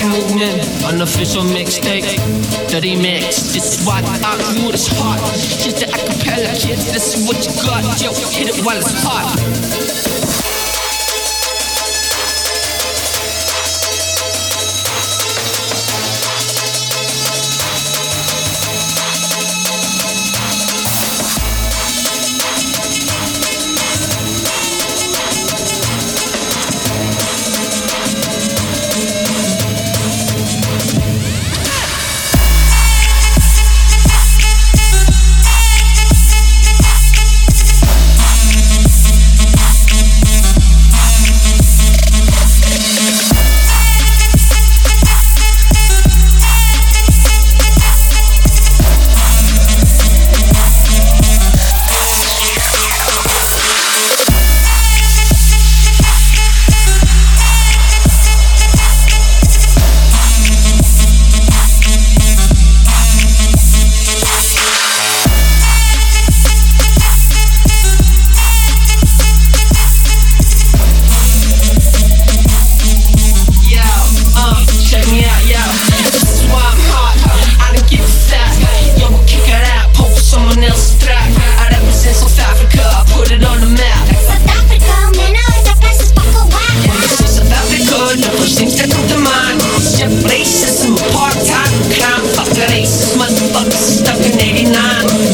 Unofficial mixtape, dirty mix. This is why I hot. Here's the acapella kids, this is what you got. Yo, hit it while it's hot. The come to mind. Chef racism, apartheid, crime, fuck the racist motherfuckers stuck in 89.